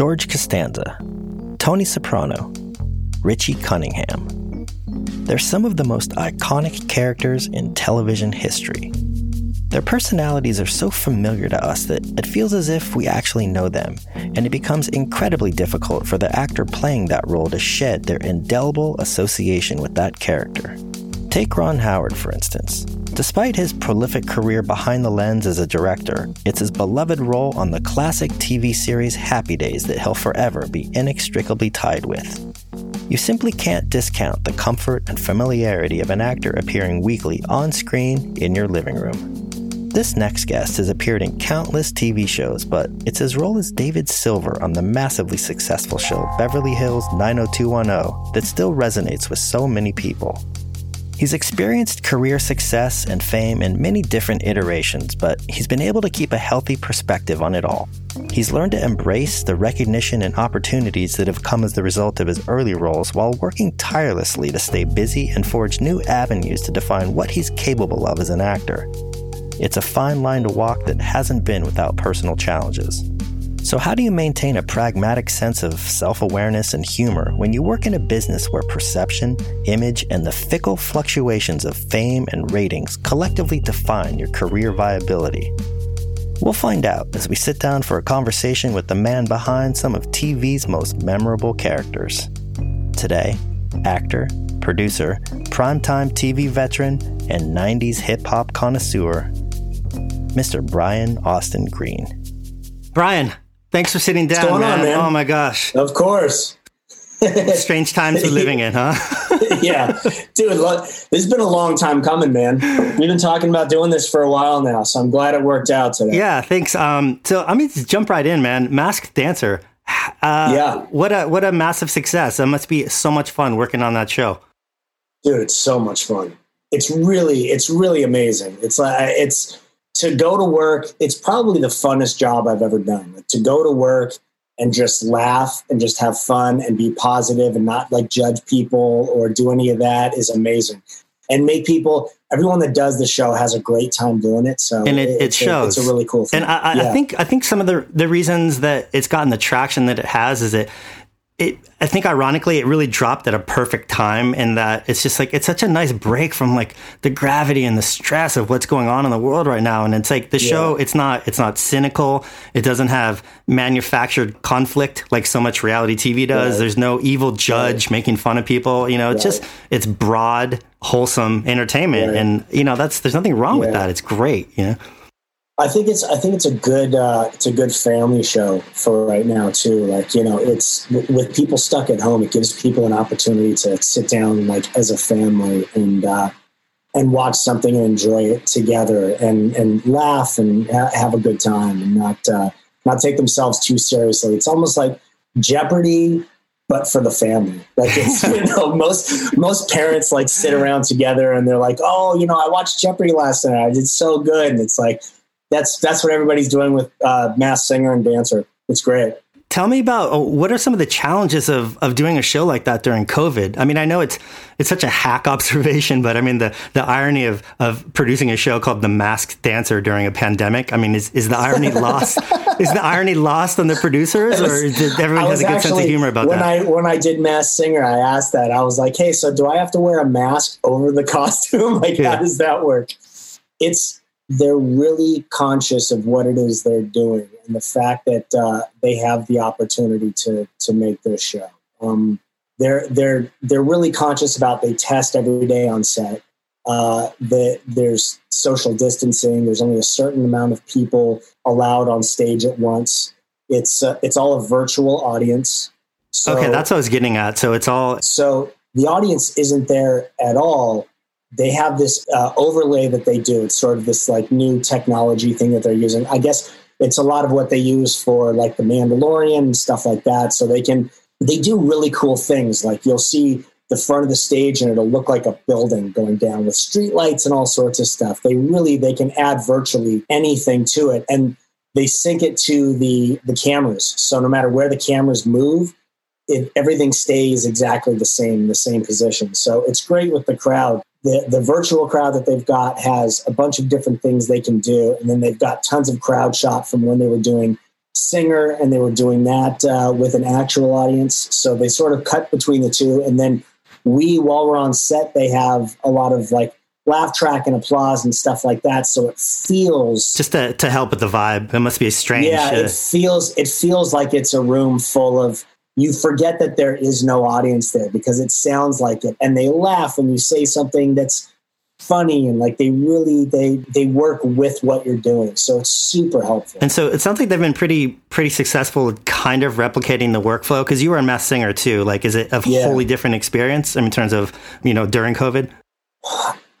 George Costanza, Tony Soprano, Richie Cunningham. They're some of the most iconic characters in television history. Their personalities are so familiar to us that it feels as if we actually know them, and it becomes incredibly difficult for the actor playing that role to shed their indelible association with that character. Take Ron Howard, for instance. Despite his prolific career behind the lens as a director, it's his beloved role on the classic TV series Happy Days that he'll forever be inextricably tied with. You simply can't discount the comfort and familiarity of an actor appearing weekly on screen in your living room. This next guest has appeared in countless TV shows, but it's his role as David Silver on the massively successful show Beverly Hills 90210 that still resonates with so many people. He's experienced career success and fame in many different iterations, but he's been able to keep a healthy perspective on it all. He's learned to embrace the recognition and opportunities that have come as the result of his early roles while working tirelessly to stay busy and forge new avenues to define what he's capable of as an actor. It's a fine line to walk that hasn't been without personal challenges. So, how do you maintain a pragmatic sense of self awareness and humor when you work in a business where perception, image, and the fickle fluctuations of fame and ratings collectively define your career viability? We'll find out as we sit down for a conversation with the man behind some of TV's most memorable characters. Today, actor, producer, primetime TV veteran, and 90s hip hop connoisseur, Mr. Brian Austin Green. Brian, thanks for sitting down, man. On, man. Oh my gosh. Of course. Strange times we're living in, huh? yeah, dude. Look, this has been a long time coming, man. We've been talking about doing this for a while now, so I'm glad it worked out today. Yeah, thanks. Um, so I mean, just jump right in, man. Masked Dancer. Uh, yeah. What a what a massive success. It must be so much fun working on that show. Dude, it's so much fun. It's really, it's really amazing. It's like it's to go to work, it's probably the funnest job I've ever done. Like, to go to work and just laugh and just have fun and be positive and not like judge people or do any of that is amazing. And make people, everyone that does the show has a great time doing it. So and it, it, it shows. A, it's a really cool thing. And I, yeah. I think I think some of the the reasons that it's gotten the traction that it has is it it, I think ironically, it really dropped at a perfect time in that it's just like, it's such a nice break from like the gravity and the stress of what's going on in the world right now. And it's like the yeah. show, it's not, it's not cynical. It doesn't have manufactured conflict like so much reality TV does. Right. There's no evil judge right. making fun of people. You know, it's just, it's broad, wholesome entertainment. And, you know, that's, there's nothing wrong yeah. with that. It's great, you know? I think it's I think it's a good uh, it's a good family show for right now too. Like you know, it's with people stuck at home, it gives people an opportunity to sit down like as a family and uh, and watch something and enjoy it together and and laugh and ha- have a good time and not uh, not take themselves too seriously. It's almost like Jeopardy, but for the family. Like it's you know most most parents like sit around together and they're like, oh, you know, I watched Jeopardy last night. I did so good, and it's like that's that's what everybody's doing with uh, Masked Singer and Dancer. It's great. Tell me about uh, what are some of the challenges of, of doing a show like that during COVID? I mean, I know it's it's such a hack observation, but I mean the, the irony of, of producing a show called The Masked Dancer during a pandemic. I mean, is, is the irony lost? is the irony lost on the producers, or did everyone has a good actually, sense of humor about when that? I when I did Masked Singer, I asked that. I was like, "Hey, so do I have to wear a mask over the costume? like, yeah. how does that work?" It's they're really conscious of what it is they're doing and the fact that uh, they have the opportunity to to make this show. Um, they're they're they're really conscious about they test every day on set. Uh, that there's social distancing. There's only a certain amount of people allowed on stage at once. It's uh, it's all a virtual audience. So, okay, that's what I was getting at. So it's all so the audience isn't there at all they have this uh, overlay that they do. It's sort of this like new technology thing that they're using. I guess it's a lot of what they use for like the Mandalorian and stuff like that. So they can they do really cool things. Like you'll see the front of the stage and it'll look like a building going down with streetlights and all sorts of stuff. They really they can add virtually anything to it and they sync it to the the cameras. So no matter where the cameras move, it, everything stays exactly the same, the same position. So it's great with the crowd the, the virtual crowd that they've got has a bunch of different things they can do. And then they've got tons of crowd shot from when they were doing singer and they were doing that uh, with an actual audience. So they sort of cut between the two. And then we, while we're on set, they have a lot of like laugh track and applause and stuff like that. So it feels just to, to help with the vibe. It must be a strange. Yeah, uh, it feels it feels like it's a room full of. You forget that there is no audience there because it sounds like it, and they laugh when you say something that's funny and like they really they they work with what you're doing. So it's super helpful. And so it sounds like they've been pretty pretty successful kind of replicating the workflow because you were a Masked Singer too. Like is it a yeah. wholly different experience in terms of you know during covid?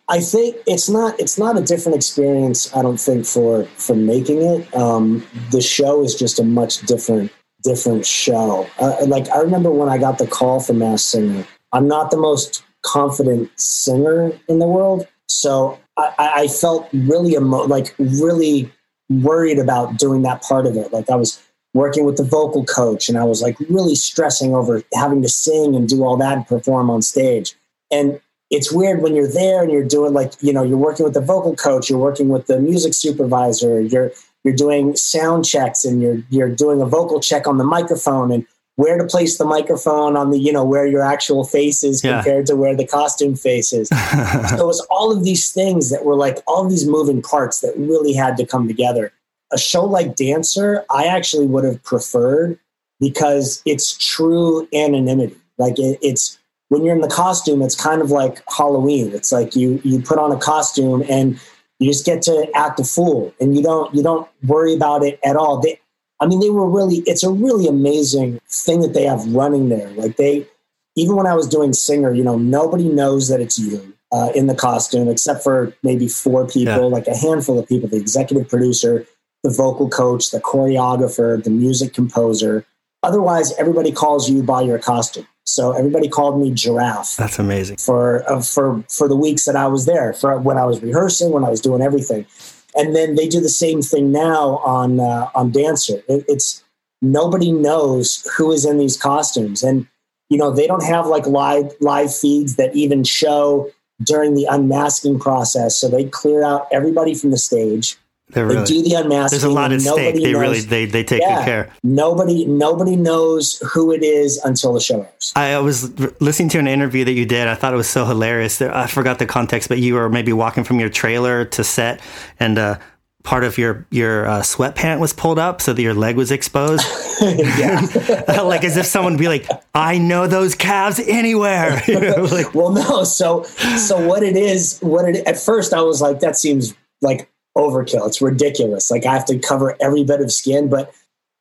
I think it's not it's not a different experience i don't think for for making it. Um the show is just a much different different show uh, like i remember when i got the call from Masked Singer i'm not the most confident singer in the world. So I, I felt really emo- like really worried about doing that part of it. Like I was working with the vocal coach and I was like really stressing over having to sing and do all that and perform on stage. And it's weird when you're there and you're doing like, you know, you're working with the vocal coach, you're working with the music supervisor, you're you're doing sound checks and you're you're doing a vocal check on the microphone and where to place the microphone on the, you know, where your actual face is yeah. compared to where the costume face is. so it was all of these things that were like all these moving parts that really had to come together. A show like Dancer, I actually would have preferred because it's true anonymity. Like it, it's when you're in the costume, it's kind of like Halloween. It's like you you put on a costume and you just get to act a fool and you don't you don't worry about it at all. They, I mean, they were really, it's a really amazing thing that they have running there. Like they, even when I was doing Singer, you know, nobody knows that it's you uh, in the costume except for maybe four people, yeah. like a handful of people the executive producer, the vocal coach, the choreographer, the music composer. Otherwise, everybody calls you by your costume. So everybody called me Giraffe. That's amazing. For uh, for for the weeks that I was there, for when I was rehearsing, when I was doing everything and then they do the same thing now on uh, on Dancer. It, it's nobody knows who is in these costumes, and you know they don't have like live live feeds that even show during the unmasking process. So they clear out everybody from the stage. They're they really, do the unmasking. There's a lot at stake. They knows, really they they take yeah, good care. Nobody nobody knows who it is until the show airs. I was listening to an interview that you did. I thought it was so hilarious. I forgot the context, but you were maybe walking from your trailer to set, and uh, part of your your uh, sweatpant was pulled up so that your leg was exposed. Yeah. Like as if someone would be like, "I know those calves anywhere." You know, like, well, no. So so what it is? What it at first I was like, that seems like overkill. It's ridiculous. Like I have to cover every bit of skin, but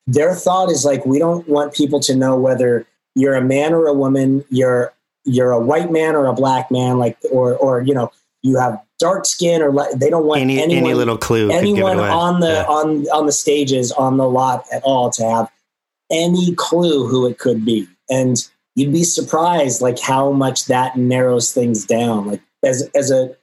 their thought is like we don't want people to know whether you're a man or a woman, you're you're a white man or a black man, like or or you know you have dark skin or they don't want any, anyone, any little clue anyone on the yeah. on on the stages on the lot at all to have any clue who it could be and you'd be surprised like how much that narrows things down like as as a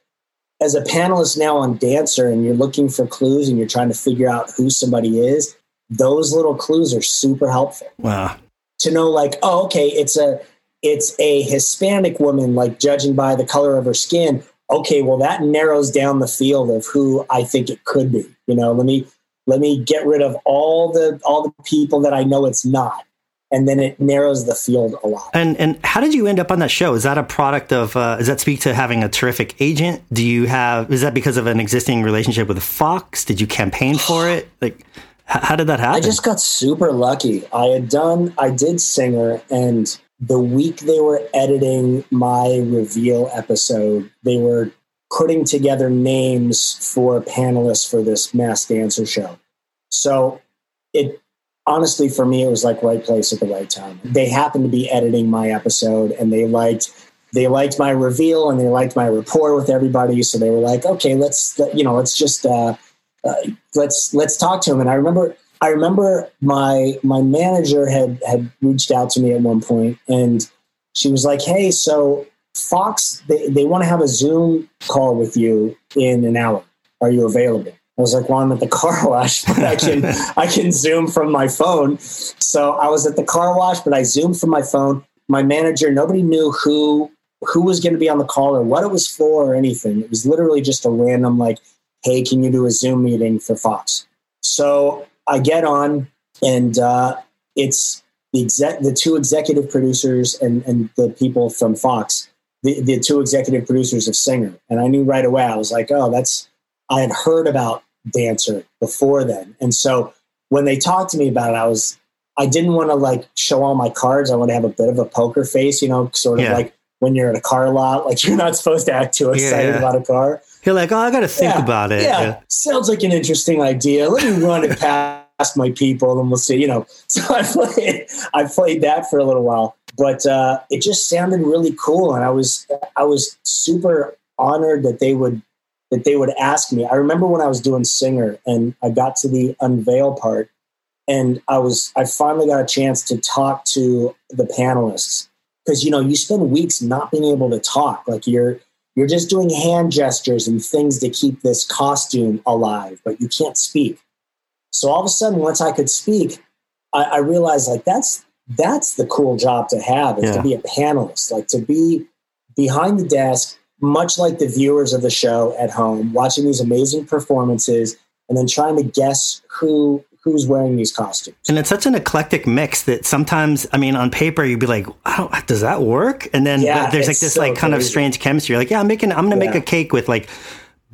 as a panelist now on Dancer and you're looking for clues and you're trying to figure out who somebody is, those little clues are super helpful. Wow. To know like, oh, okay, it's a it's a Hispanic woman, like judging by the color of her skin. Okay, well that narrows down the field of who I think it could be. You know, let me let me get rid of all the all the people that I know it's not and then it narrows the field a lot. And and how did you end up on that show? Is that a product of? Uh, does that speak to having a terrific agent? Do you have? Is that because of an existing relationship with Fox? Did you campaign for it? Like, h- how did that happen? I just got super lucky. I had done. I did Singer, and the week they were editing my reveal episode, they were putting together names for panelists for this Masked Dancer show. So it honestly, for me, it was like right place at the right time. They happened to be editing my episode, and they liked they liked my reveal and they liked my rapport with everybody. So they were like, okay, let's you know, let's just uh, uh, let's let's talk to him. And I remember I remember my my manager had had reached out to me at one point, and she was like, hey, so Fox they, they want to have a Zoom call with you in an hour. Are you available? I was like, well, I'm at the car wash, but I can I can zoom from my phone. So I was at the car wash, but I zoomed from my phone. My manager, nobody knew who who was going to be on the call or what it was for or anything. It was literally just a random like, hey, can you do a Zoom meeting for Fox? So I get on and uh, it's the the two executive producers and and the people from Fox, the the two executive producers of Singer, and I knew right away. I was like, oh, that's I had heard about Dancer before then, and so when they talked to me about it, I was I didn't want to like show all my cards. I want to have a bit of a poker face, you know, sort of yeah. like when you're at a car lot, like you're not supposed to act too excited yeah, yeah. about a car. You're like, oh, I got to think about it. Yeah. sounds like an interesting idea. Let me run it past my people, and we'll see. You know, so I played, I played that for a little while, but uh, it just sounded really cool, and I was, I was super honored that they would, that they would ask me. I remember when I was doing Singer, and I got to the unveil part and I was I finally got a chance to talk to the panelists because you know you spend weeks not being able to talk like you're you're just doing hand gestures and things to keep this costume alive but you can't speak so all of a sudden once I could speak I, I realized like that's that's the cool job to have is yeah. to be a panelist like to be behind the desk much like the viewers of the show at home watching these amazing performances and then trying to guess who who's wearing these costumes. And it's such an eclectic mix that sometimes, I mean, on paper you'd be like, does that work? And then yeah, there's like this so like kind crazy. of strange chemistry. You're like, yeah, I'm making, I'm going to yeah. make a cake with like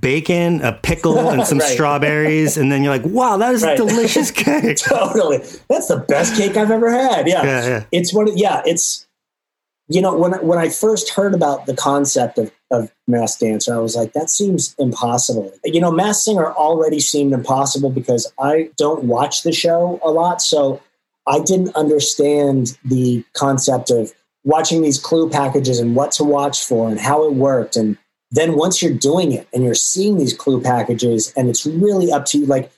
bacon, a pickle, and some right. strawberries, and then you're like, "Wow, that is right. a delicious cake." totally, that's the best cake I've ever had. Yeah, yeah, yeah. it's one. Of, yeah, it's you know when when I first heard about the concept of of Masked Dancer, I was like, that seems impossible. You know, Masked Singer already seemed impossible because I don't watch the show a lot, so I didn't understand the concept of watching these clue packages and what to watch for and how it worked. And then once you're doing it and you're seeing these clue packages and it's really up to you like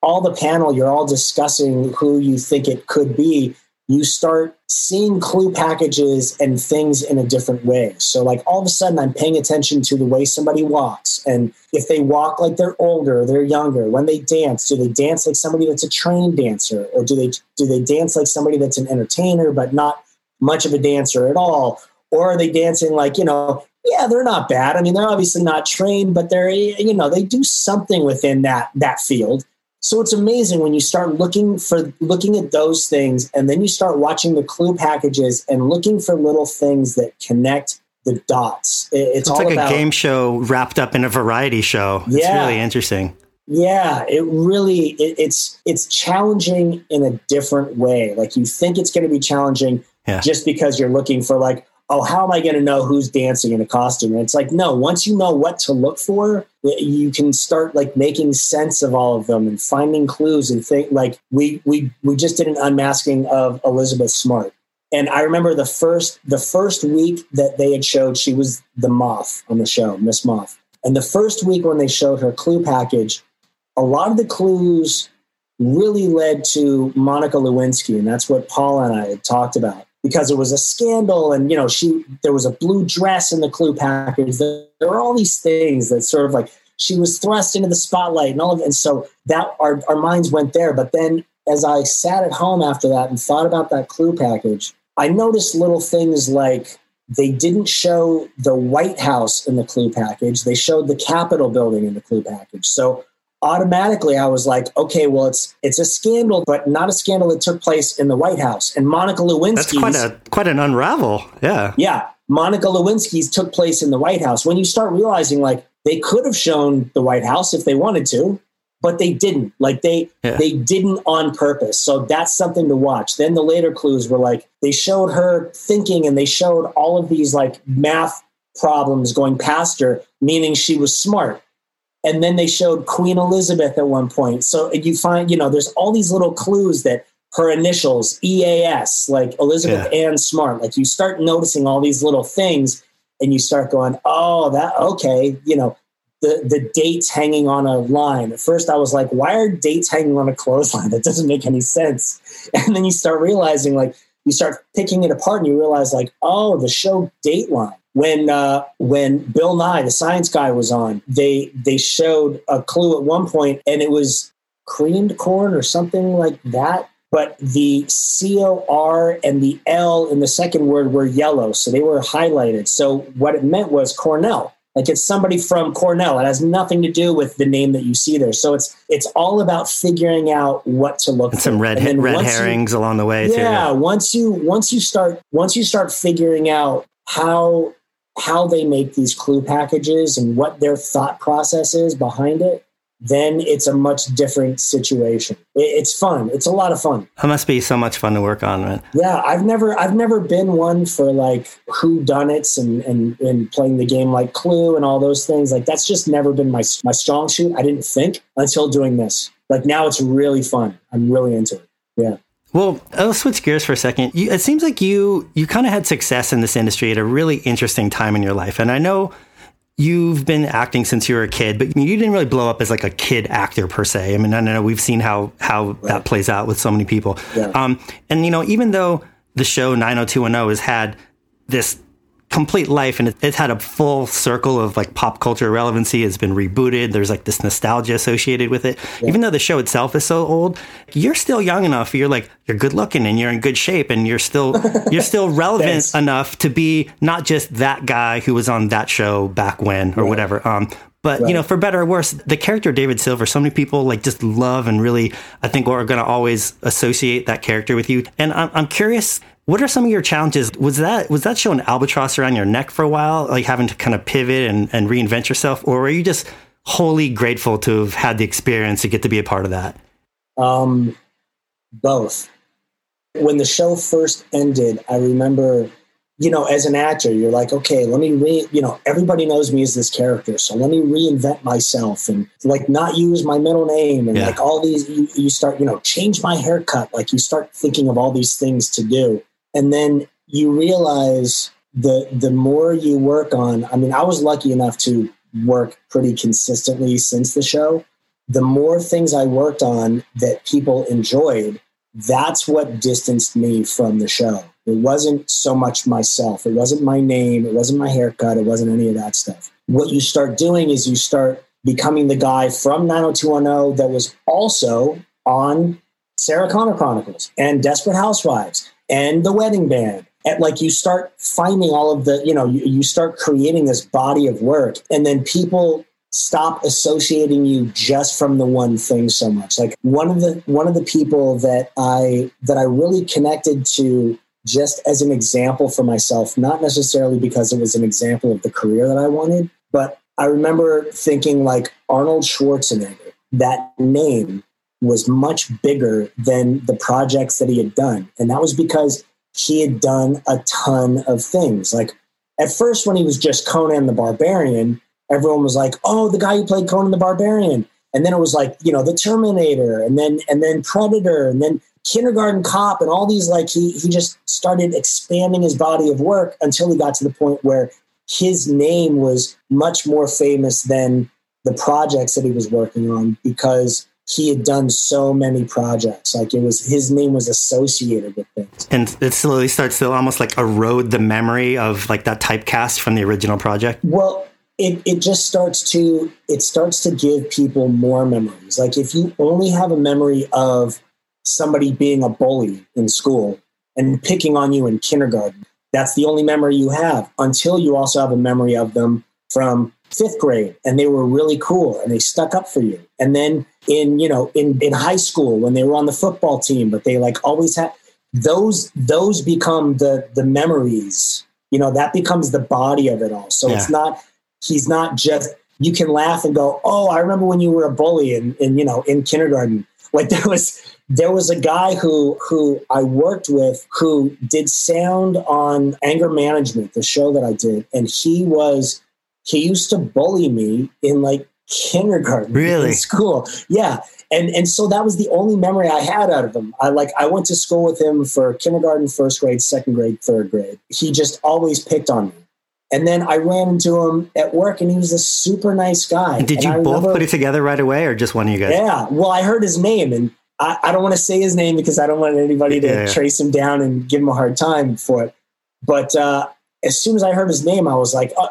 all the panel you're all discussing who you think it could be you start seeing clue packages and things in a different way. So, like, all of a sudden, I'm paying attention to the way somebody walks. And if they walk like they're older, they're younger. When they dance, do they dance like somebody that's a trained dancer? Or do they, do they dance like somebody that's an entertainer, but not much of a dancer at all? Or are they dancing like, you know, yeah, they're not bad. I mean, they're obviously not trained, but they're, you know, they do something within that, that field. So it's amazing when you start looking for looking at those things and then you start watching the clue packages and looking for little things that connect the dots. It's, it's like about, a game show wrapped up in a variety show. It's yeah, really interesting. Yeah, it really it, it's it's challenging in a different way. Like you think it's going to be challenging yeah. just because you're looking for like oh, how am I going to know who's dancing in a costume? And it's like, no, once you know what to look for, you can start like making sense of all of them and finding clues and think like we we we just did an unmasking of Elizabeth Smart. And I remember the first the first week that they had showed she was the moth on the show, Miss Moth. And the first week when they showed her clue package, a lot of the clues really led to Monica Lewinsky, and that's what Paul and I had talked about because it was a scandal and you know she there was a blue dress in the clue package. There, there were all these things that sort of like she was thrust into the spotlight and all of it and so that our, our minds went there. But then as i sat at home after that and thought about that clue package i noticed little things like they didn't show the white house in the clue package. They showed the capitol building in the clue package. So automatically I was like, okay, well, it's it's a scandal, but not a scandal that took place in the White House. And Monica Lewinsky. That's quite a quite an unravel. Yeah. Yeah. Monica Lewinsky's took place in the White House. When you start realizing like they could have shown the White House if they wanted to, but they didn't. Like they yeah. they didn't on purpose. So that's something to watch. Then the later clues were like they showed her thinking and they showed all of these like math problems going past her, meaning she was smart and then they showed Queen Elizabeth at one point. So you find, you know, there's all these little clues that her initials, EAS, like Elizabeth yeah. Ann Smart, like you start noticing all these little things and you start going, oh, that, okay, you know, the, the dates hanging on a line. At first, I was like, why are dates hanging on a clothesline? That doesn't make any sense. And then you start realizing, like, you start picking it apart and you realize, like, oh, the show Dateline when uh, when Bill Nye, the science guy, was on, they they showed a clue at one point, and it was creamed corn or something like that. But the C O R and the L in the second word were yellow, so they were highlighted. So what it meant was Cornell. Like it's somebody from Cornell. It has nothing to do with the name that you see there. So it's it's all about figuring out what to look and for. some red And red once you- herrings along the way yeah, too. once you once you start once you start figuring out how how they make these clue packages and what their thought process is behind it, then it's a much different situation. It's fun. It's a lot of fun. That must be so much fun to work on, man. Yeah, I've never I've never been one for like who done it's and, and and playing the game like Clue and all those things. Like that's just never been my my strong suit. I didn't think until doing this. Like now it's really fun. I'm really into it. Yeah. Well, I'll switch gears for a second. You, it seems like you you kind of had success in this industry at a really interesting time in your life, and I know you've been acting since you were a kid, but you didn't really blow up as like a kid actor per se. I mean, I know we've seen how how that plays out with so many people. Yeah. Um, and you know, even though the show 90210 has had this complete life and it, it's had a full circle of like pop culture relevancy. It's been rebooted. There's like this nostalgia associated with it. Even though the show itself is so old you're still young enough. You're like you're good looking and you're in good shape and you're still you're still relevant enough to be not just that guy who was on that show back when or whatever. Um but you know for better or worse the character david silver so many people like just love and really i think are going to always associate that character with you. And I'm, I'm curious what are some of your challenges? Was that was that show an albatross around your neck for a while, like having to kind of pivot and, and reinvent yourself, or were you just wholly grateful to have had the experience to get to be a part of that? Um, both. When the show first ended, I remember, you know, as an actor, you're like, okay, let me re, you know, everybody knows me as this character, so let me reinvent myself and like not use my middle name and Yeah. like all these. You, you start, you know, change my haircut. Like you start thinking of all these things to do, and then you realize the the more you work on. I mean, I was lucky enough to work pretty consistently since the show the more things I worked on that people enjoyed, that's what distanced me from the show. It wasn't so much myself. It wasn't my name. It wasn't my haircut. It wasn't any of that stuff. What you start doing is you start becoming the guy from 90210 that was also on Sarah Connor Chronicles and Desperate Housewives and The Wedding Band. And like you start finding all of the, you know, you, you start creating this body of work, and then people stop associating you just from the one thing so much. Like one of the one of the people that I that I really connected to just as an example for myself, not necessarily because it was an example of the career that I wanted, but I remember thinking like Arnold Schwarzenegger, that name was much bigger than the projects that he had done. And that was because he had done a ton of things. Like at first, when he was just Conan the Barbarian, everyone was like, "Oh, the guy who played Conan the Barbarian," and then it was like, you know, the Terminator, and then and then Predator, and then Kindergarten Cop, and all these like he he just started expanding his body of work until he got to the point where his name was much more famous than the projects that he was working on because he had done so many projects like it was his name was associated with things And it slowly starts to almost like erode the memory of like that typecast from the original project. Well, it, it just starts to it starts to give people more memories. Like if you only have a memory of somebody being a bully in school and picking on you in kindergarten, that's the only memory you have until you also have a memory of them from fifth grade and they were really cool and they stuck up for you. And then in, you know, in, in high school when they were on the football team, but they like always had those those become the the memories. You know, that becomes the body of it all. So it's not he's not just you can laugh and go, Oh, I remember when you were a bully in, in you know, in kindergarten. Like there was there was a guy who who I worked with who did sound on anger management, the show that I did, and he was he used to bully me in like kindergarten Really? in school. Yeah. And and so that was the only memory I had out of him. I like I went to school with him for kindergarten, first grade, second grade, third grade. He just always picked on me. And then I ran into him at work and he was a super nice guy. Did And you I both remember- put it together right away or just one of you guys? yeah. Well, I heard his name and I, I don't want to say his name because I don't want anybody to Yeah, trace him down and give him a hard time for it. But uh, as soon as I heard his name, I was like, uh,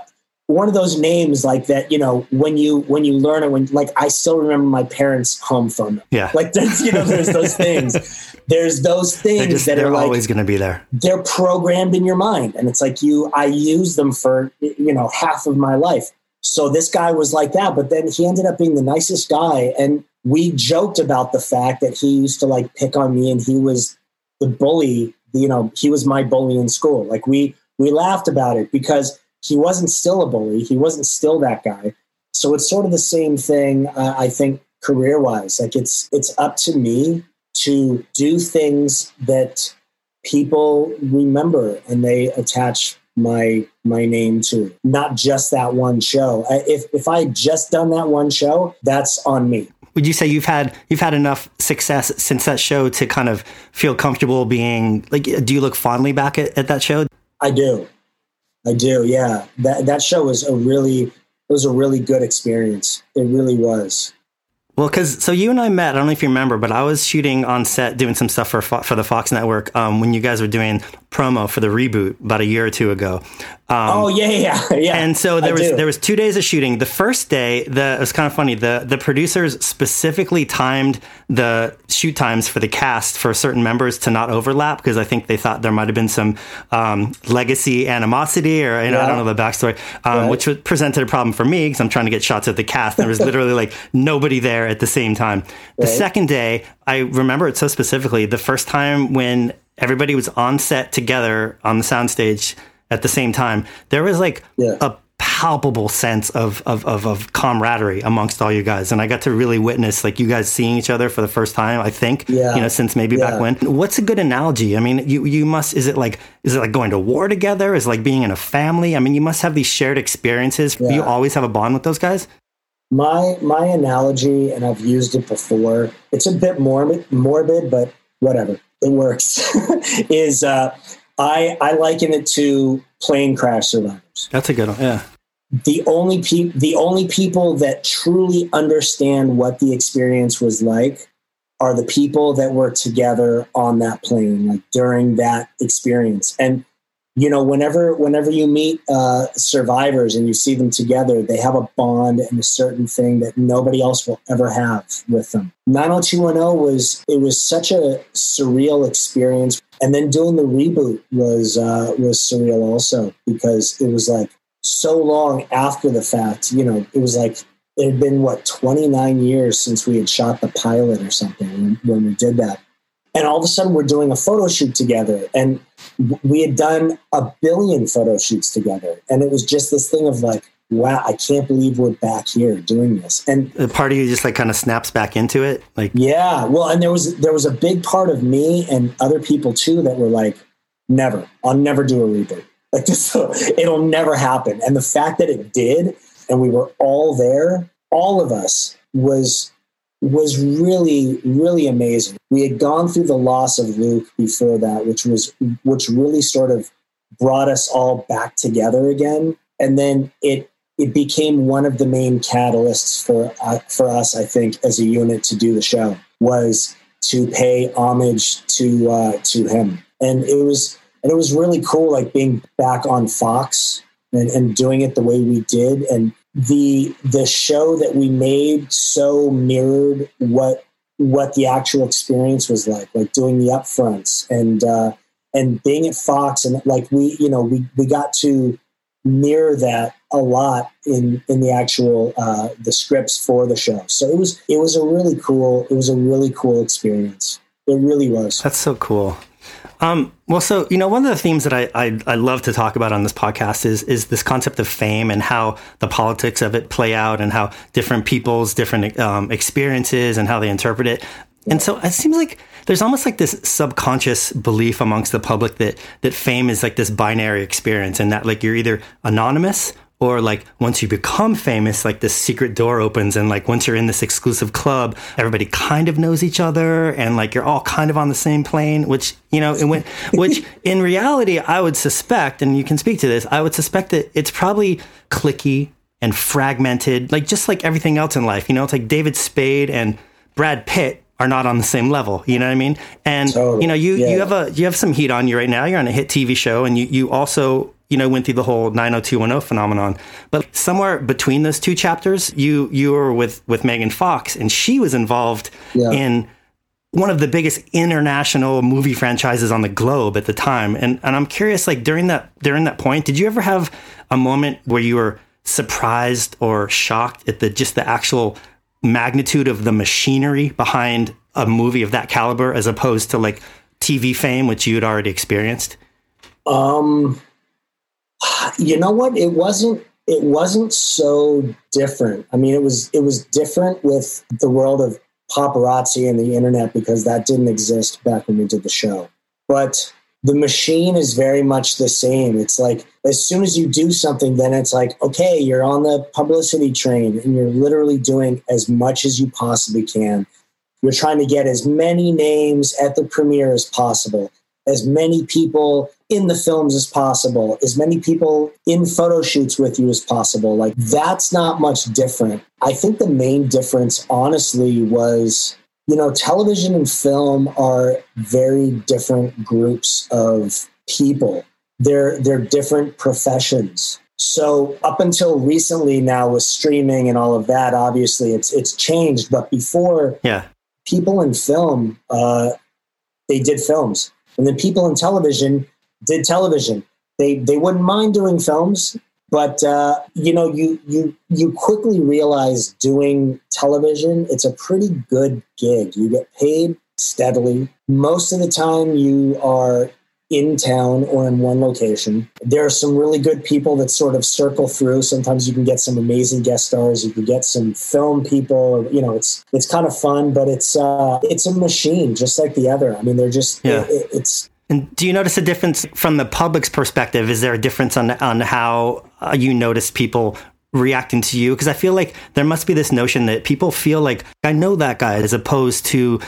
one of those names like that, you know, when you when you learn it, when like I still remember my parents' home phone. Yeah. Like there's you know, there's those things. There's those things just that are like always going to be there. they're programmed in your mind and it's like you i use them for you know half of my life so this guy was like that, but then he ended up being the nicest guy. And we joked about the fact that he used to like pick on me and he was the bully, you know, he was my bully in school. Like we we laughed about it because he wasn't still a bully. He wasn't still that guy. So it's sort of the same thing, uh, I think, career wise. Like it's it's up to me to do things that people remember and they attach my my name to not just that one show if if i had just done that one show that's on me would you say you've had you've had enough success since that show to kind of feel comfortable being like do you look fondly back at, at that show i do i do yeah that that show was a really it was a really good experience it really was well, because so you and I met. I don't know if you remember, but I was shooting on set, doing some stuff for for the Fox Network um, when you guys were doing promo for the reboot about a year or two ago. Um, oh yeah, yeah, yeah. And so there I was do. there was two days of shooting. The first day, the it was kind of funny. The the producers specifically timed the shoot times for the cast for certain members to not overlap because I think they thought there might have been some um, legacy animosity or you know, yeah. I don't know the backstory, um, right. which presented a problem for me because I'm trying to get shots of the cast. There was literally like nobody there at the same time. The right. second day, I remember it so specifically. The first time when everybody was on set together on the soundstage at the same time, there was like yeah. a palpable sense of, of, of, of, camaraderie amongst all you guys. And I got to really witness like you guys seeing each other for the first time, I think, yeah. you know, since maybe yeah. back when. What's a good analogy? I mean, you, you must, is it like, is it like going to war together? Is like being in a family? I mean, you must have these shared experiences. Yeah. You always have a bond with those guys? My, my analogy, and I've used it before, it's a bit morbid, morbid but whatever, it works, is, uh, I, I liken it to plane crash survivors. That's a good one. Yeah. The only pe- the only people that truly understand what the experience was like are the people that were together on that plane, like during that experience. And you know, whenever whenever you meet uh, survivors and you see them together, they have a bond and a certain thing that nobody else will ever have with them. 90210 was it was such a surreal experience and then doing the reboot was uh, was surreal also because it was like so long after the fact. You know, it was like it had been what 29 years since we had shot the pilot or something when, when we did that, and all of a sudden we're doing a photo shoot together, and we had done a billion photo shoots together, and it was just this thing of like wow, I can't believe we're back here doing this. And the part of you just like kind of snaps back into it. Like, yeah, well, and there was, there was a big part of me and other people too that were like, never, I'll never do a reboot. Like this, it'll never happen. And the fact that it did, and we were all there, all of us was, was really, really amazing. We had gone through the loss of Luke before that, which was, which really sort of brought us all back together again. And then it it became one of the main catalysts for uh, for us, I think, as a unit to do the show was to pay homage to uh, to him, and it was and it was really cool, like being back on Fox and, and doing it the way we did, and the the show that we made so mirrored what what the actual experience was like, like doing the upfronts and uh, and being at Fox, and like we, you know, we we got to mirror that a lot in in the actual uh, the scripts for the show. So it was it was a really cool it was a really cool experience. It really was. That's so cool. Um, well, so you know, one of the themes that I, I, I love to talk about on this podcast is is this concept of fame and how the politics of it play out, and how different people's different um, experiences and how they interpret it. And so it seems like there's almost like this subconscious belief amongst the public that that fame is like this binary experience and that like you're either anonymous or like once you become famous like this secret door opens and like once you're in this exclusive club everybody kind of knows each other and like you're all kind of on the same plane which you know when, which in reality i would suspect and you can speak to this i would suspect that it's probably clicky and fragmented like just like everything else in life you know it's like david spade and brad pitt are not on the same level. You know what I mean? And totally. you know, you yeah. you have a you have some heat on you right now. You're on a hit TV show, and you you also you know went through the whole 90210 phenomenon. But somewhere between those two chapters, you you were with with Megan Fox, and she was involved yeah. in one of the biggest international movie franchises on the globe at the time. And and I'm curious, like during that during that point, did you ever have a moment where you were surprised or shocked at the just the actual magnitude of the machinery behind a movie of that caliber as opposed to like TV fame, which you had already experienced? Um, you know what? It wasn't. It wasn't so different. I mean, it was. It was different with the world of paparazzi and the internet because that didn't exist back when we did the show. But the machine is very much the same. It's like as soon as you do something, then it's like, okay, you're on the publicity train and you're literally doing as much as you possibly can. You're trying to get as many names at the premiere as possible, as many people in the films as possible, as many people in photo shoots with you as possible. Like that's not much different. I think the main difference, honestly, was you know, television and film are very different groups of people. They're they're different professions. So up until recently now with streaming and all of that, obviously it's it's changed. But before yeah. people in film, uh, they did films. And then people in television did television. They they wouldn't mind doing films. But uh, you know, you you you quickly realize doing television, it's a pretty good gig. You get paid steadily. Most of the time, you are in town or in one location. There are some really good people that sort of circle through. Sometimes you can get some amazing guest stars. You can get some film people. You know, it's it's kind of fun, but it's uh, it's a machine just like the other. I mean, they're just yeah. it, it's and do you notice a difference from the public's perspective? Is there a difference on on how uh, you notice people reacting to you? Because I feel like there must be this notion that people feel like I know that guy, as opposed to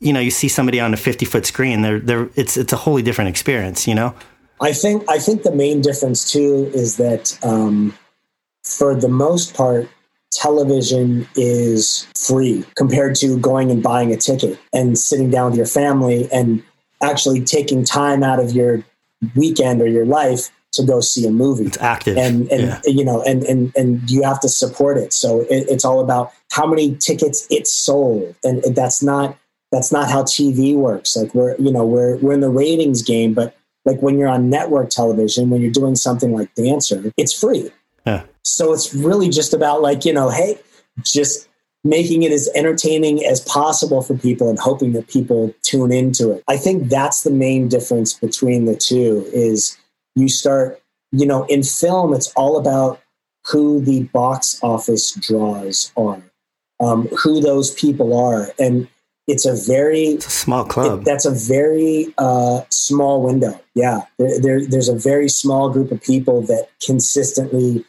you know you see somebody on a fifty foot screen. They're, they're, it's it's a wholly different experience. You know. I think I think the main difference too is that um, for the most part, television is free compared to going and buying a ticket and sitting down with your family and actually taking time out of your weekend or your life to go see a movie. It's active, and and yeah. you know, and and and you have to support it. So it, it's all about how many tickets it sold, and that's not that's not how TV works. Like we're you know we're we're in the ratings game, but like when you're on network television, when you're doing something like Dancer, it's free. Yeah. So it's really just about like you know, hey, just making it as entertaining as possible for people and hoping that people tune into it. I think that's the main difference between the two is you start, you know, in film, it's all about who the box office draws are, um, who those people are. And it's a very it's a small club. It, that's a very uh, small window. Yeah. There, there, there's a very small group of people that consistently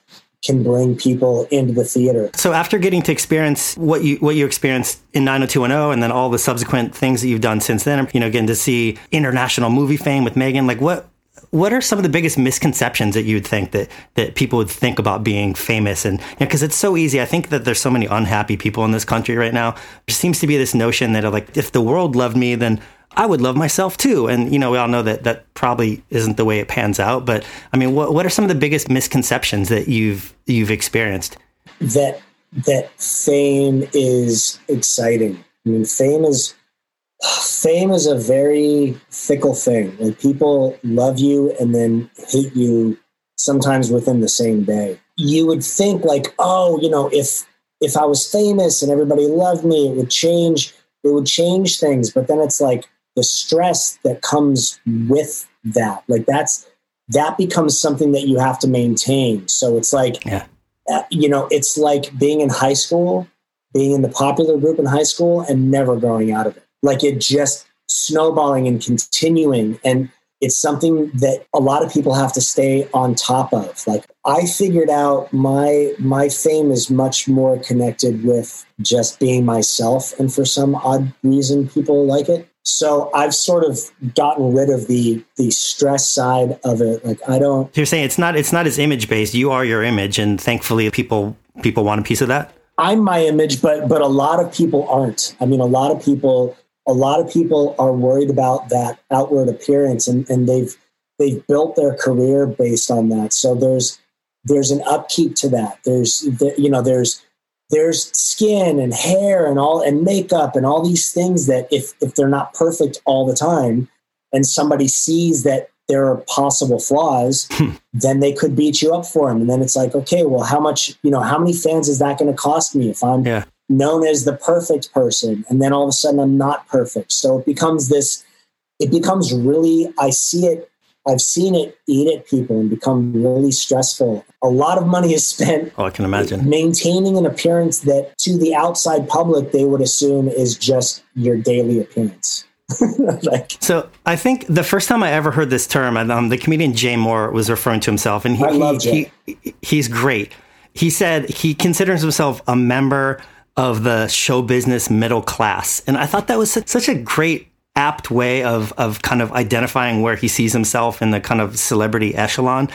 can bring people into the theater. So after getting to experience what you what you experienced in 90210 and then all the subsequent things that you've done since then, you know, getting to see international movie fame with Megan, like what what are some of the biggest misconceptions that you would think that that people would think about being famous? And because you know, it's so easy. I think that there's so many unhappy people in this country right now. There seems to be this notion that like if the world loved me then I would love myself too. And, you know, we all know that that probably isn't the way it pans out. But I mean, what, what are some of the biggest misconceptions that you've, you've experienced? That, that fame is exciting. I mean, fame is, fame is a very fickle thing. Like people love you and then hate you sometimes within the same day. You would think like, oh, you know, if, if I was famous and everybody loved me, it would change it would change things but then it's like the stress that comes with that. Like that's that becomes something that you have to maintain. So it's like yeah. uh, you know it's like being in high school being in the popular group in high school and never growing out of it. Like it just snowballing and continuing. And it's something that a lot of people have to stay on top of. Like i figured out my my fame is much more connected with just being myself and for some odd reason people like it so I've sort of gotten rid of the the stress side of it. Like I don't. You're saying it's not it's not as image based. You are your image, and thankfully people people want a piece of that. I'm my image, but but a lot of people aren't. I mean, a lot of people a lot of people are worried about that outward appearance, and and they've they've built their career based on that. So there's there's an upkeep to that. There's you know there's there's skin and hair and all and makeup and all these things that if if they're not perfect all the time and somebody sees that there are possible flaws, hmm. then they could beat you up for them. And then it's like, okay, well, how much, you know, how many fans is that going to cost me if I'm Yeah. known as the perfect person and then all of a sudden I'm not perfect? So it becomes this, it becomes really, I see it, I've seen it eat at people and become really stressful. A lot of money is spent Oh, I can imagine. maintaining an appearance that to the outside public they would assume is just your daily appearance. like So I think the first time I ever heard this term, um, the comedian Jay Mohr was referring to himself, and he, I love he, he he's great. He said he considers himself a member of the show business middle class, and I thought that was such, such a great apt way of of kind of identifying where he sees himself in the kind of celebrity echelon.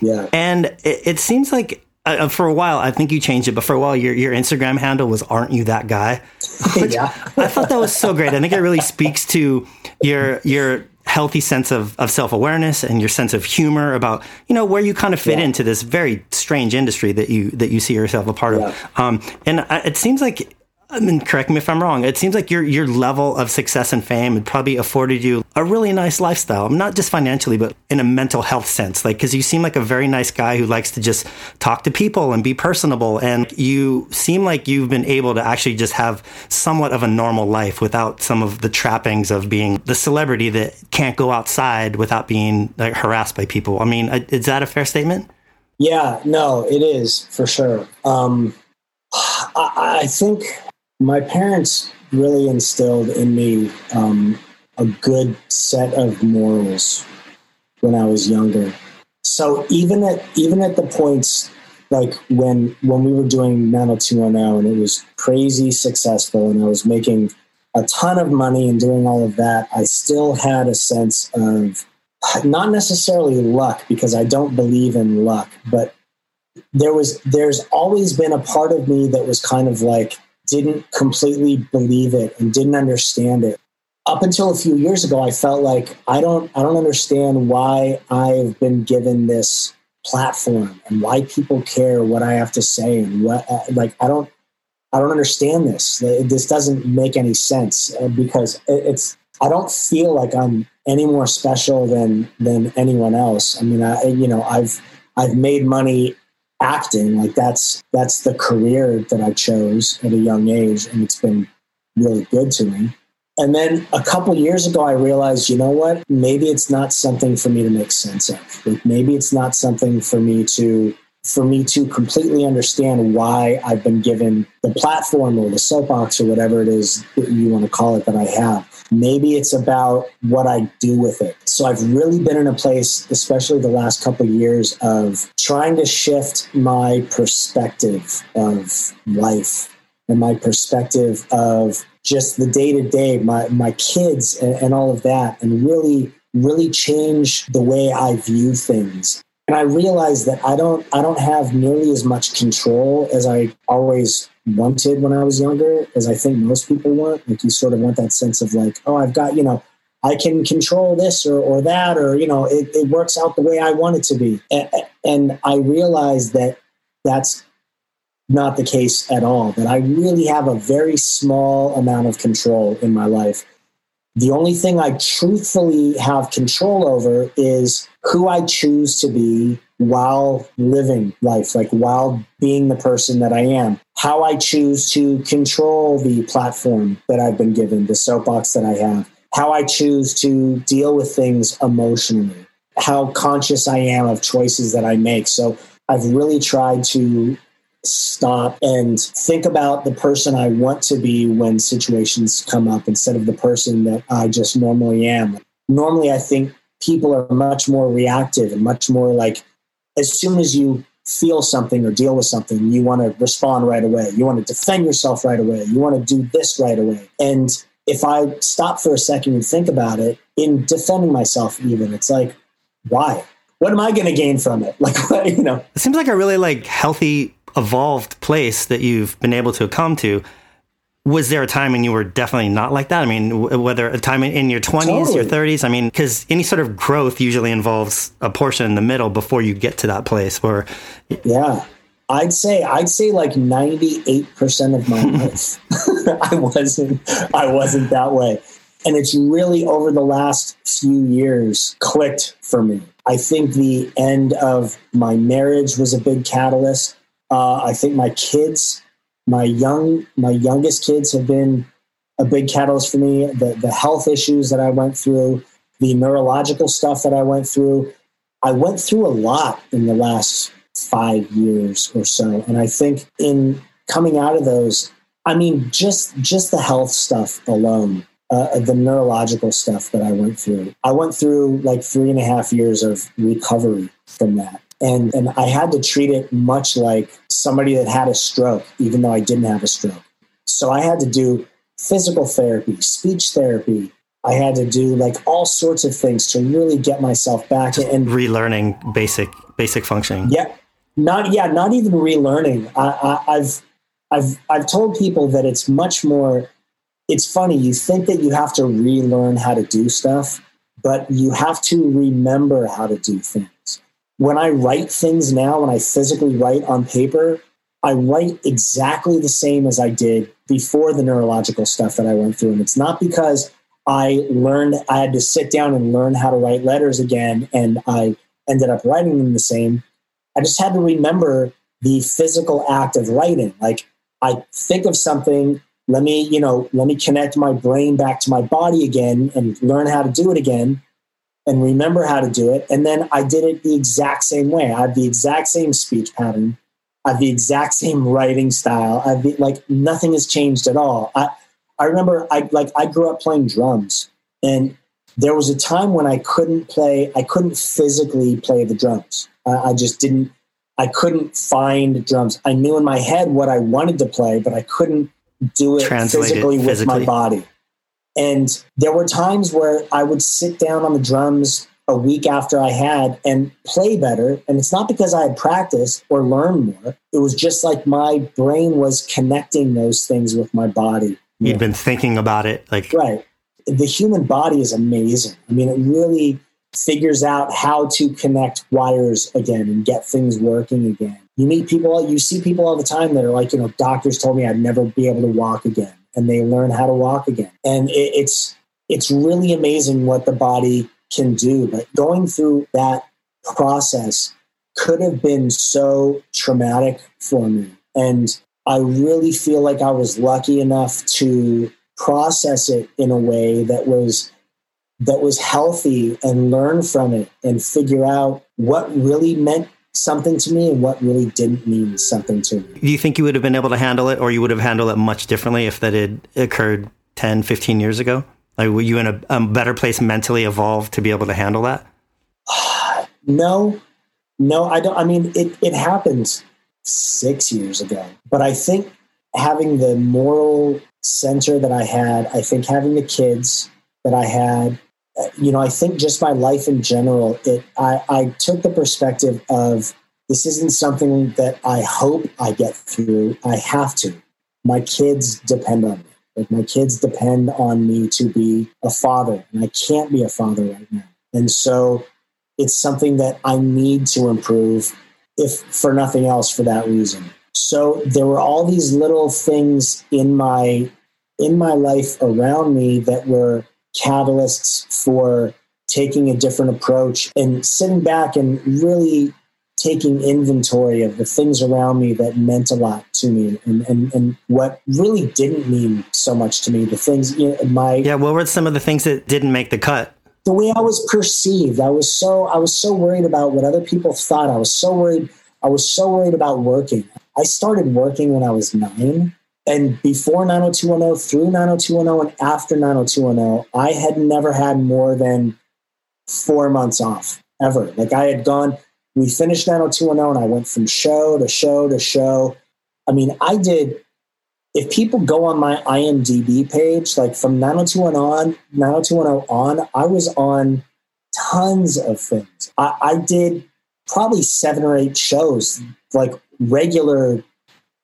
yeah. And it, it seems like uh, for a while, I think you changed it, but for a while, your your Instagram handle was "Aren't you that guy?" yeah. I thought that was so great. I think it really speaks to your your healthy sense of, of self awareness and your sense of humor about you know where you kind of fit Yeah. into this very strange industry that you that you see yourself a part Yeah. of. Um, and I, it seems like. I mean, correct me if I'm wrong. It seems like your your level of success and fame had probably afforded you a really nice lifestyle, not just financially, but in a mental health sense. Like, because you seem like a very nice guy who likes to just talk to people and be personable, and you seem like you've been able to actually just have somewhat of a normal life without some of the trappings of being the celebrity that can't go outside without being like, harassed by people. I mean, uh, is that a fair statement? Yeah, no, it is for sure. Um, I, I think my parents really instilled in me um, a good set of morals when I was younger. So even at even at the points like when when we were doing 90210 and it was crazy successful and I was making a ton of money and doing all of that, I still had a sense of not necessarily luck because I don't believe in luck, but there was there's always been a part of me that was kind of like didn't completely believe it and didn't understand it. Up until a few years ago, I felt like I don't I don't understand why I've been given this platform and why people care what I have to say and what uh, like I don't I don't understand this. This doesn't make any sense uh, because it's I don't feel like I'm any more special than than anyone else. I mean, I you know I've I've made money acting like that's that's the career that I chose at a young age, and it's been really good to me. And then a couple years ago, I realized, you know what? Maybe it's not something for me to make sense of. Like maybe it's not something for me to for me to completely understand why I've been given the platform or the soapbox or whatever it is that you want to call it that I have. Maybe it's about what I do with it. So I've really been in a place, especially the last couple of years, of trying to shift my perspective of life and my perspective of just the day to day, my my kids and, and all of that, and really really change the way I view things. And I realized that I don't I don't have nearly as much control as I always wanted when I was younger, as I think most people want. Like you sort of want that sense of like, oh, I've got, you know, I can control this or, or that, or, you know, it, it works out the way I want it to be. And, and I realized that that's not the case at all, that I really have a very small amount of control in my life. The only thing I truthfully have control over is who I choose to be while living life, like while being the person that I am. How I choose to control the platform that I've been given, the soapbox that I have. How I choose to deal with things emotionally. How conscious I am of choices that I make. So I've really tried to stop and think about the person I want to be when situations come up instead of the person that I just normally am. Normally, I think people are much more reactive and much more like, as soon as you feel something or deal with something, you want to respond right away. You want to defend yourself right away. You want to do this right away. And if I stop for a second and think about it, in defending myself, even, it's like, why? What am I going to gain from it? Like, you know, It seems like a really like healthy, evolved place that you've been able to come to. Was there a time when you were definitely not like that? I mean, w- whether a time in, in your 20s, your 30s, I mean, because any sort of growth usually involves a portion in the middle before you get to that place where, Yeah. I'd say I'd say like 98% of my life I wasn't I wasn't that way. And it's really over the last few years clicked for me. I think the end of my marriage was a big catalyst. Uh, I think my kids, my young, my youngest kids have been a big catalyst for me. The the health issues that I went through, the neurological stuff that I went through. I went through a lot in the last five years or so, and I think in coming out of those, I mean, just just the health stuff alone, uh, the neurological stuff that I went through. I went through like three and a half years of recovery from that. And, and I had to treat it much like somebody that had a stroke, even though I didn't have a stroke. So I had to do physical therapy, speech therapy. I had to do like all sorts of things to really get myself back and relearning basic basic functioning. Yeah, not yeah, not even relearning. I, I, I've I've I've told people that it's much more. It's funny. You think that you have to relearn how to do stuff, but you have to remember how to do things. When I write things now, when I physically write on paper, I write exactly the same as I did before the neurological stuff that I went through. And it's not because I learned, I had to sit down and learn how to write letters again and I ended up writing them the same. I just had to remember the physical act of writing. Like I think of something, let me, you know, let me connect my brain back to my body again and learn how to do it again and remember how to do it. And then I did it the exact same way. I had the exact same speech pattern. I have the exact same writing style. I have like nothing has changed at all. I, I remember I like I grew up playing drums and there was a time when I couldn't play, I couldn't physically play the drums. I just didn't I couldn't find drums. I knew in my head what I wanted to play, but I couldn't do it Translate physically, it with physically. my body. And there were times where I would sit down on the drums a week after I had and play better. And it's not because I had practiced or learned more. It was just like my brain was connecting those things with my body. You'd been thinking about it, like Right. The human body is amazing. I mean, it really figures out how to connect wires again and get things working again. You meet people, you see people all the time that are like, you know, doctors told me I'd never be able to walk again, and they learn how to walk again. And it, it's it's really amazing what the body can do. But going through that process could have been so traumatic for me, and I really feel like I was lucky enough to process it in a way that was that was healthy and learn from it and figure out what really meant something to me and what really didn't mean something to me. Do you think you would have been able to handle it or you would have handled it much differently if that had occurred 10, 15 years ago? Like, were you in a, a better place mentally evolved to be able to handle that? No, no, I don't. I mean, it, it happened six years ago, but I think having the moral center that I had, I think having the kids that I had, you know, I think just my life in general, it, I, I took the perspective of this isn't something that I hope I get through. I have to. My kids depend on me. Like my kids depend on me to be a father, and I can't be a father right now. And so it's something that I need to improve, if for nothing else, for that reason. So there were all these little things in my in my life around me that were catalysts for taking a different approach and sitting back and really taking inventory of the things around me that meant a lot to me and, and, and what really didn't mean so much to me the things you know, my Yeah, what were some of the things that didn't make the cut? the way I was perceived. I was so I was so worried about what other people thought. I was so worried. I was so worried about working. I started working when I was nine. And before 90210, through 90210, and after 90210, I had never had more than four months off ever. Like I had gone, we finished 90210, and I went from show to show to show. I mean, I did if people go on my IMDb page, like from 90210 on, 90210 on, I was on tons of things. I, I did probably seven or eight shows, like regular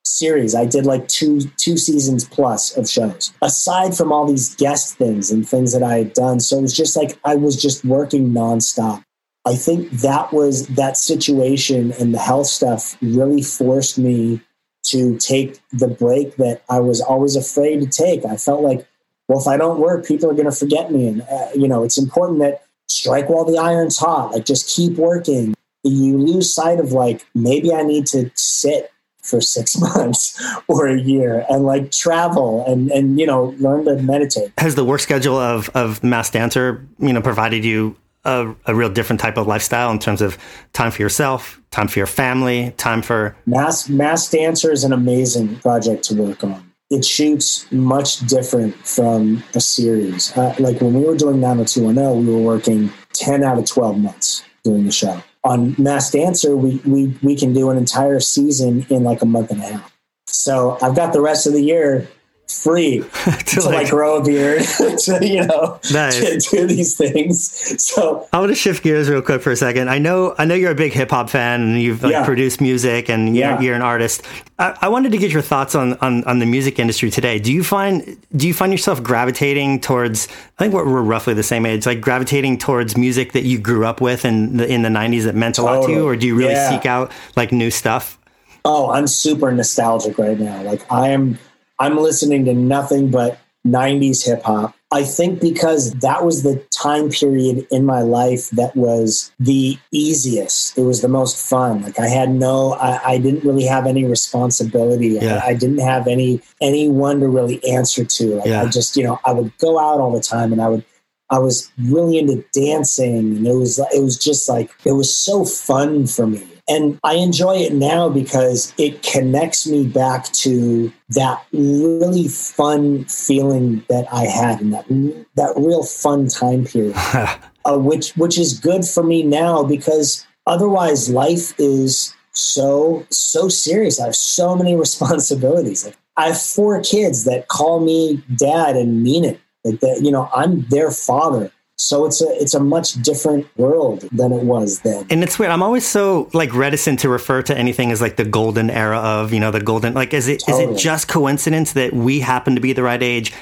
series. I did like two two seasons plus of shows. Aside from all these guest things and things that I had done. So it was just like I was just working nonstop. I think that was that situation and the health stuff really forced me to take the break that I was always afraid to take. I felt like well, if I don't work, people are going to forget me. And, uh, you know, it's important that strike while the iron's hot, like just keep working. You lose sight of like, maybe I need to sit for six months or a year and like travel and and you know learn to meditate. Has the work schedule of of Masked Dancer you know provided you a, a, real different type of lifestyle in terms of time for yourself time for your family time for mass Masked Dancer is an amazing project to work on. It shoots much different from a series. Uh, like when we were doing 90210 we were working 10 out of 12 months doing the show on Masked Dancer, we, we, we can do an entire season in like a month and a half. So I've got the rest of the year free to, to like, like, grow a beard, to, you know, nice. to do these things. So I want to shift gears real quick for a second. I know, I know you're a big hip hop fan and you've like, yeah. produced music and you're, you're an artist. I, I, wanted to get your thoughts on, on, on the music industry today. Do you find, do you find yourself gravitating towards, I think we're, we're roughly the same age, like gravitating towards music that you grew up with in the, in the nineties that meant totally. a lot to you? Or do you really yeah. seek out like new stuff? Oh, I'm super nostalgic right now. Like I am, I'm listening to nothing but 90s hip hop. I think because that was the time period in my life that was the easiest. It was the most fun. Like I had no, I, I didn't really have any responsibility. Yeah. I, I, didn't have any anyone to really answer to. Like yeah. I just, you know, I would go out all the time and I would I was really into dancing and it was it was just like it was so fun for me. And I enjoy it now because it connects me back to that really fun feeling that I had in that that real fun time period, uh, which which is good for me now because otherwise life is so so serious. I have so many responsibilities. Like I have four kids that call me dad and mean it. Like that, you know, I'm their father so it's a it's a much different world than it was then. And it's weird. I'm always so like reticent to refer to anything as like the golden era of, you know, the golden like is it totally. is it just coincidence that we happen to be the right age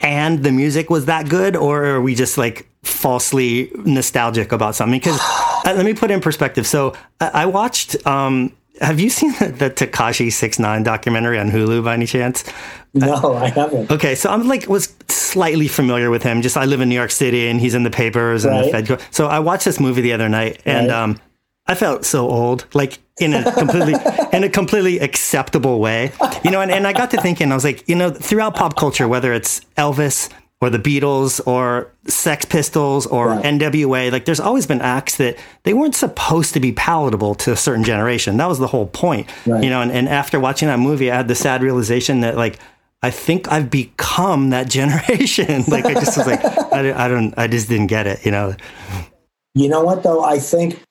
and the music was that good or are we just like falsely nostalgic about something? Because uh, let me put in perspective. So I watched um have you seen the, the Tekashi Six Nine documentary on Hulu by any chance? No, I haven't. Okay, so I'm like was slightly familiar with him. Just I live in New York City, and he's in the papers and the Fed. So I watched this movie the other night, and right. um, I felt so old, like in a completely in a completely acceptable way, you know. And, and I got to thinking, I was like, you know, throughout pop culture, whether it's Elvis or the Beatles or Sex Pistols or right. NWA. Like there's always been acts that they weren't supposed to be palatable to a certain generation. That was the whole point. Right. You know, and, and after watching that movie, I had the sad realization that like I think I've become that generation. like I just was like, I, I don't, I just didn't get it, you know? You know what though? I think,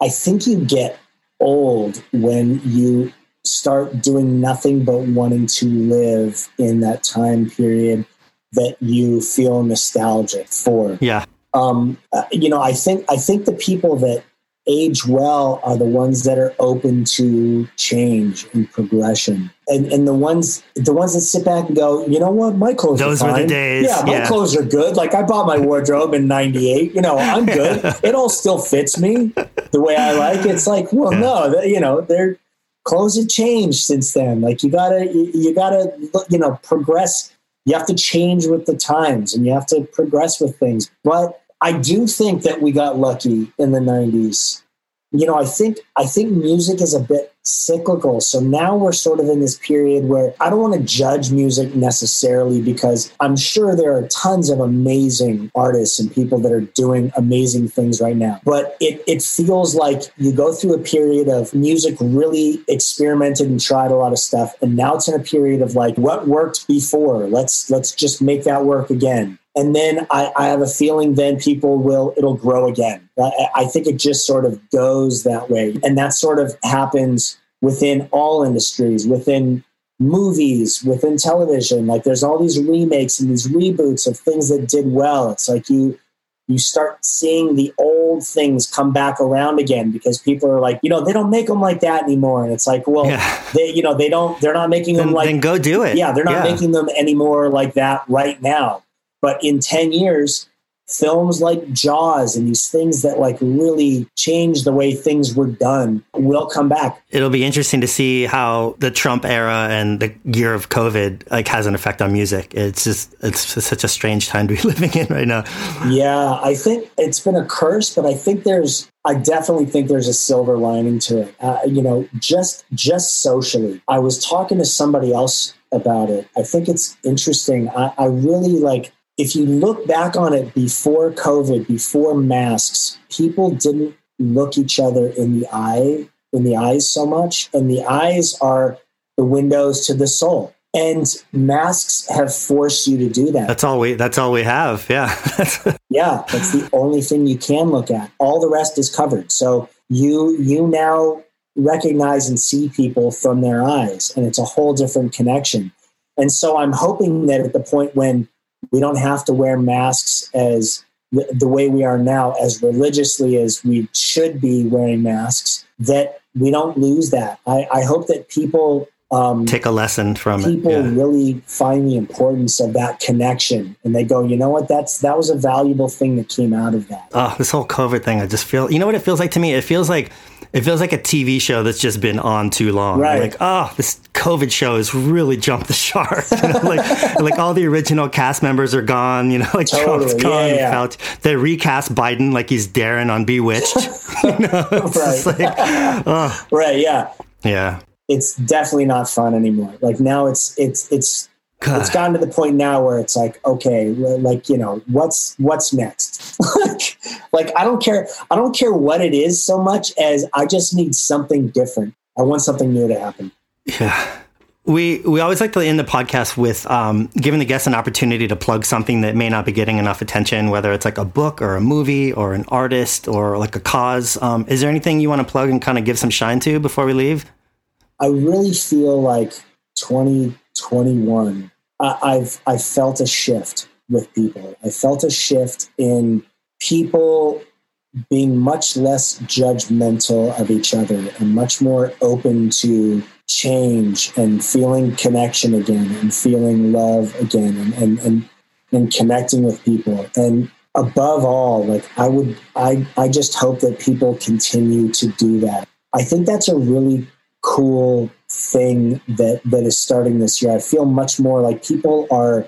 I think you get old when you start doing nothing but wanting to live in that time period that you feel nostalgic for. Yeah. Um, uh, you know, I think I think the people that age well are the ones that are open to change and progression. And, and the ones the ones that sit back and go, you know what, my clothes Those are fine. were the days. Yeah, my yeah. clothes are good. Like I bought my wardrobe in '98. You know, I'm good. it all still fits me the way I like. It's like, well, yeah. no, you know, their clothes have changed since then. Like you gotta, you, you gotta, you know, progress you have to change with the times and you have to progress with things. But I do think that we got lucky in the 90s. You know, I think I think music is a bit cyclical. So now we're sort of in this period where I don't want to judge music necessarily because I'm sure there are tons of amazing artists and people that are doing amazing things right now. But it, it feels like you go through a period of music really experimented and tried a lot of stuff. And now it's in a period of like what worked before. Let's let's just make that work again. And then I, I have a feeling then people will it'll grow again. I, I think it just sort of goes that way. And that sort of happens within all industries, within movies, within television. Like there's all these remakes and these reboots of things that did well. It's like you you start seeing the old things come back around again because people are like, you know, they don't make them like that anymore. And it's like, well, yeah. they, you know, they don't, they're not making them like, then go do it. Yeah. They're not yeah. making them anymore like that right now. But in 10 years, films like Jaws and these things that like really change the way things were done will come back. It'll be interesting to see how the Trump era and the year of COVID like has an effect on music. It's just it's such a strange time to be living in right now. Yeah, I think it's been a curse, but I think there's I definitely think there's a silver lining to it. Uh, you know, just just socially. I was talking to somebody else about it. I think it's interesting. I, I really like if you look back on it before COVID, before masks, people didn't look each other in the eye, in the eyes so much. And the eyes are the windows to the soul. And masks have forced you to do that. That's all we that's all we have. Yeah. yeah. That's the only thing you can look at. All the rest is covered. So you you now recognize and see people from their eyes. And it's a whole different connection. And so I'm hoping that at the point when we don't have to wear masks as the way we are now, as religiously as we should be wearing masks, that we don't lose that. I, I hope that people um, take a lesson from people it. Yeah. really find the importance of that connection and they go you know what that's that was a valuable thing that came out of that oh this whole covid thing i just feel you know what it feels like to me it feels like it feels like a TV show that's just been on too long. Right. Like, oh, this COVID show has really jumped the shark. like, like all the original cast members are gone. You know, like totally. Trump's gone. Yeah, yeah. They recast Biden like he's Darrin on Bewitched. you know, right. Like, oh. Right. Yeah. Yeah. It's definitely not fun anymore. Like now, it's it's it's God. It's gotten to the point now where it's like, okay, like you know, what's what's next? like, like I don't care. I don't care what it is so much as I just need something different. I want something new to happen. Yeah. We we always like to end the podcast with um, giving the guests an opportunity to plug something that may not be getting enough attention, whether it's like a book or a movie or an artist or like a cause. Um, is there anything you want to plug and kind of give some shine to before we leave? I really feel like 2021, I've I felt a shift with people. I felt a shift in people being much less judgmental of each other and much more open to change and feeling connection again and feeling love again and and and, and connecting with people and above all like i would i i just hope that people continue to do that i think that's a really cool thing that that is starting this year. I feel much more like people are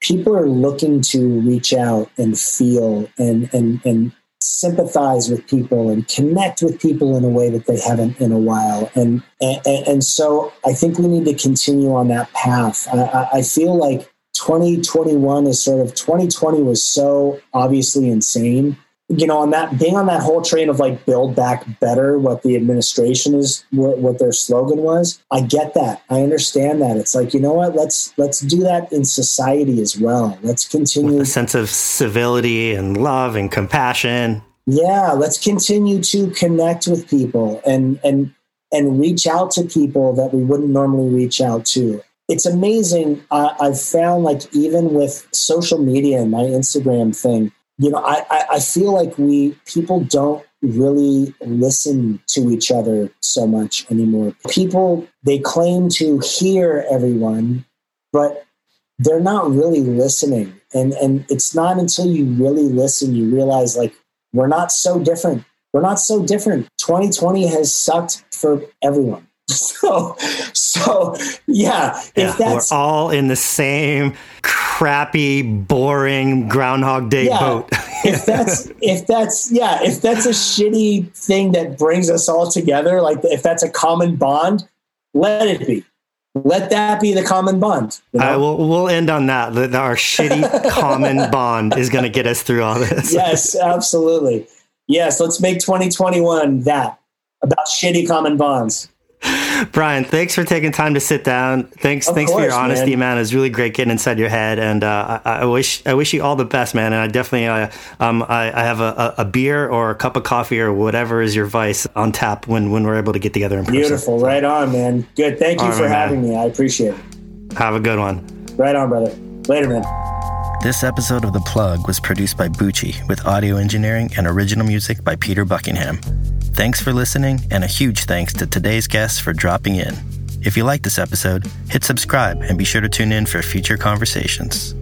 people are looking to reach out and feel and and and sympathize with people and connect with people in a way that they haven't in a while. And and, and so I think we need to continue on that path. I, I feel like 2021 is sort of 2020 was so obviously insane you know, on that being on that whole train of like build back better, what the administration is, what, what, their slogan was. I get that. I understand that. It's like you know what? Let's let's do that in society as well. Let's continue With a sense of civility and love and compassion. Yeah, let's continue to connect with people and and and reach out to people that we wouldn't normally reach out to. It's amazing. Uh, I've found like even with social media and my Instagram thing you know, I, I feel like we people don't really listen to each other so much anymore. People they claim to hear everyone, but they're not really listening. And and it's not until you really listen you realize like we're not so different. We're not so different. 2020 has sucked for everyone. So, so yeah, yeah we're all in the same crappy, boring Groundhog Day yeah, boat. if that's if that's yeah, if that's a shitty thing that brings us all together, like if that's a common bond, let it be. Let that be the common bond. You know? will, we'll end on that. Our shitty common bond is going to get us through all this. yes, absolutely. Yes, let's make 2021 that about shitty common bonds. Brian, thanks for taking time to sit down. Thanks, of thanks course, for your honesty, man. man. It was really great getting inside your head, and uh, I, I, wish I wish you all the best, man. And I definitely, uh, um, I, I, have a, a, beer or a cup of coffee or whatever is your vice on tap when when we're able to get together in person. Beautiful, right on, man. Good. Thank you all for right, having man. me. I appreciate it. Have a good one. Right on, brother. Later, man. This episode of The Plug was produced by Bucci with audio engineering and original music by Peter Buckingham. Thanks for listening, and a huge thanks to today's guests for dropping in. If you like this episode, hit subscribe and be sure to tune in for future conversations.